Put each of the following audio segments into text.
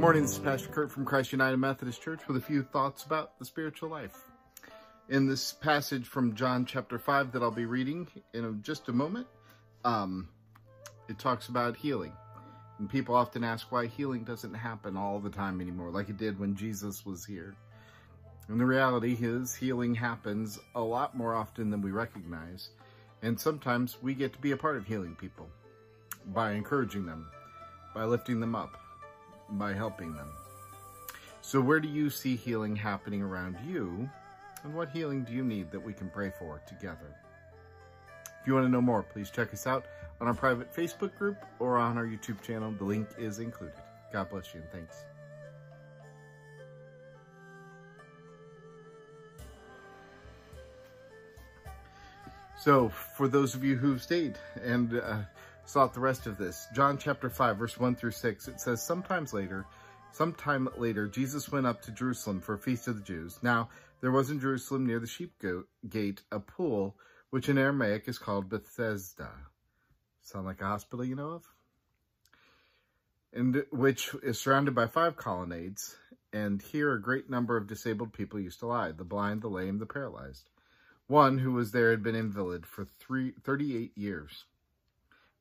morning, this is Pastor Kurt from Christ United Methodist Church with a few thoughts about the spiritual life. In this passage from John chapter 5 that I'll be reading in just a moment, um, it talks about healing. And people often ask why healing doesn't happen all the time anymore, like it did when Jesus was here. And the reality is healing happens a lot more often than we recognize. And sometimes we get to be a part of healing people by encouraging them, by lifting them up, by helping them. So where do you see healing happening around you? And what healing do you need that we can pray for together? If you want to know more, please check us out on our private Facebook group or on our YouTube channel. The link is included. God bless you and thanks. So, for those of you who've stayed and uh, saw the rest of this, John chapter 5, verse 1 through 6, it says, Sometimes later, sometime later, Jesus went up to Jerusalem for a feast of the Jews. Now, there was in Jerusalem near the sheep gate a pool, which in Aramaic is called Bethesda. Sound like a hospital you know of? And which is surrounded by five colonnades, and here a great number of disabled people used to lie, the blind, the lame, the paralyzed. One who was there had been invalid for three, 38 years.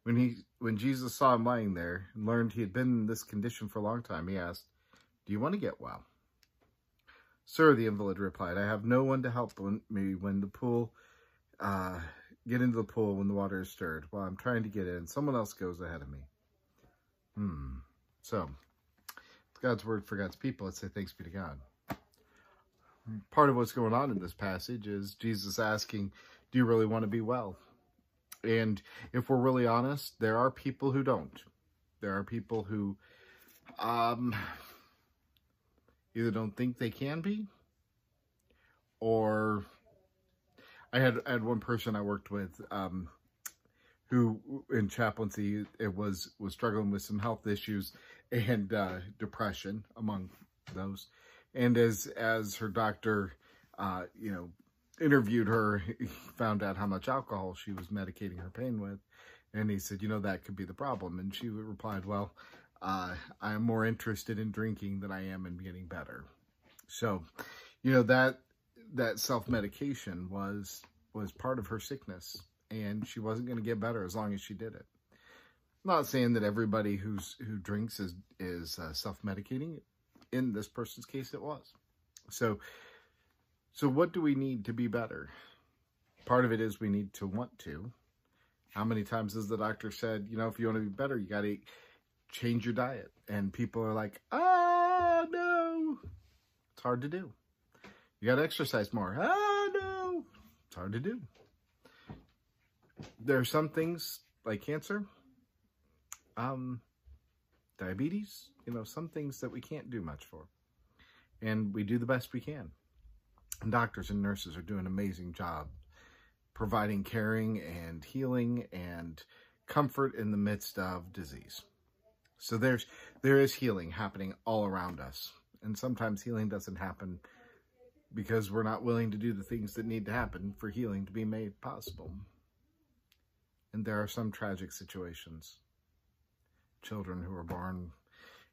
When he, when Jesus saw him lying there and learned he had been in this condition for a long time, he asked, do you want to get well? Sir, the invalid replied, I have no one to help me when the pool, uh, get into the pool when the water is stirred. While I'm trying to get in, someone else goes ahead of me. Hmm. So, it's God's word for God's people. Let's say thanks be to God part of what's going on in this passage is Jesus asking, do you really want to be well? And if we're really honest, there are people who don't. There are people who um, either don't think they can be or I had, I had one person I worked with um, who in chaplaincy it was was struggling with some health issues and uh, depression among those and as as her doctor, uh, you know, interviewed her, he found out how much alcohol she was medicating her pain with. And he said, you know, that could be the problem. And she replied, well, uh, I'm more interested in drinking than I am in getting better. So, you know, that that self-medication was was part of her sickness. And she wasn't going to get better as long as she did it. I'm not saying that everybody who's who drinks is, is uh, self-medicating in this person's case, it was. So, so what do we need to be better? Part of it is we need to want to. How many times has the doctor said, you know, if you want to be better, you got to change your diet. And people are like, oh, no. It's hard to do. You got to exercise more. Oh, no. It's hard to do. There are some things like cancer, um, diabetes, you know, some things that we can't do much for. And we do the best we can. Doctors and nurses are doing an amazing job providing caring and healing and comfort in the midst of disease. So there's there is healing happening all around us. And sometimes healing doesn't happen because we're not willing to do the things that need to happen for healing to be made possible. And there are some tragic situations. Children who are born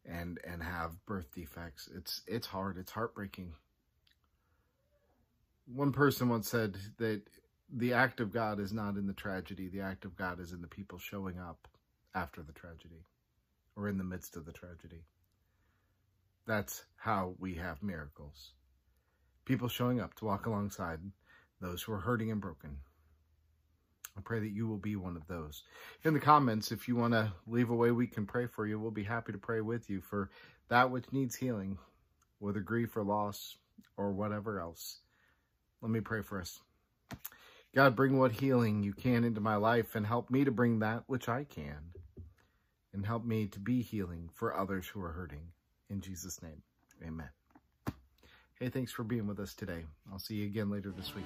and and have birth defects. It's it's hard. It's heartbreaking. One person once said that the act of God is not in the tragedy. The act of God is in the people showing up after the tragedy or in the midst of the tragedy. That's how we have miracles. People showing up to walk alongside those who are hurting and broken. I pray that you will be one of those. In the comments, if you want to leave a way we can pray for you, we'll be happy to pray with you for that which needs healing, whether grief or loss or whatever else. Let me pray for us. God, bring what healing you can into my life and help me to bring that which I can. And help me to be healing for others who are hurting. In Jesus' name, amen. Hey, thanks for being with us today. I'll see you again later this week.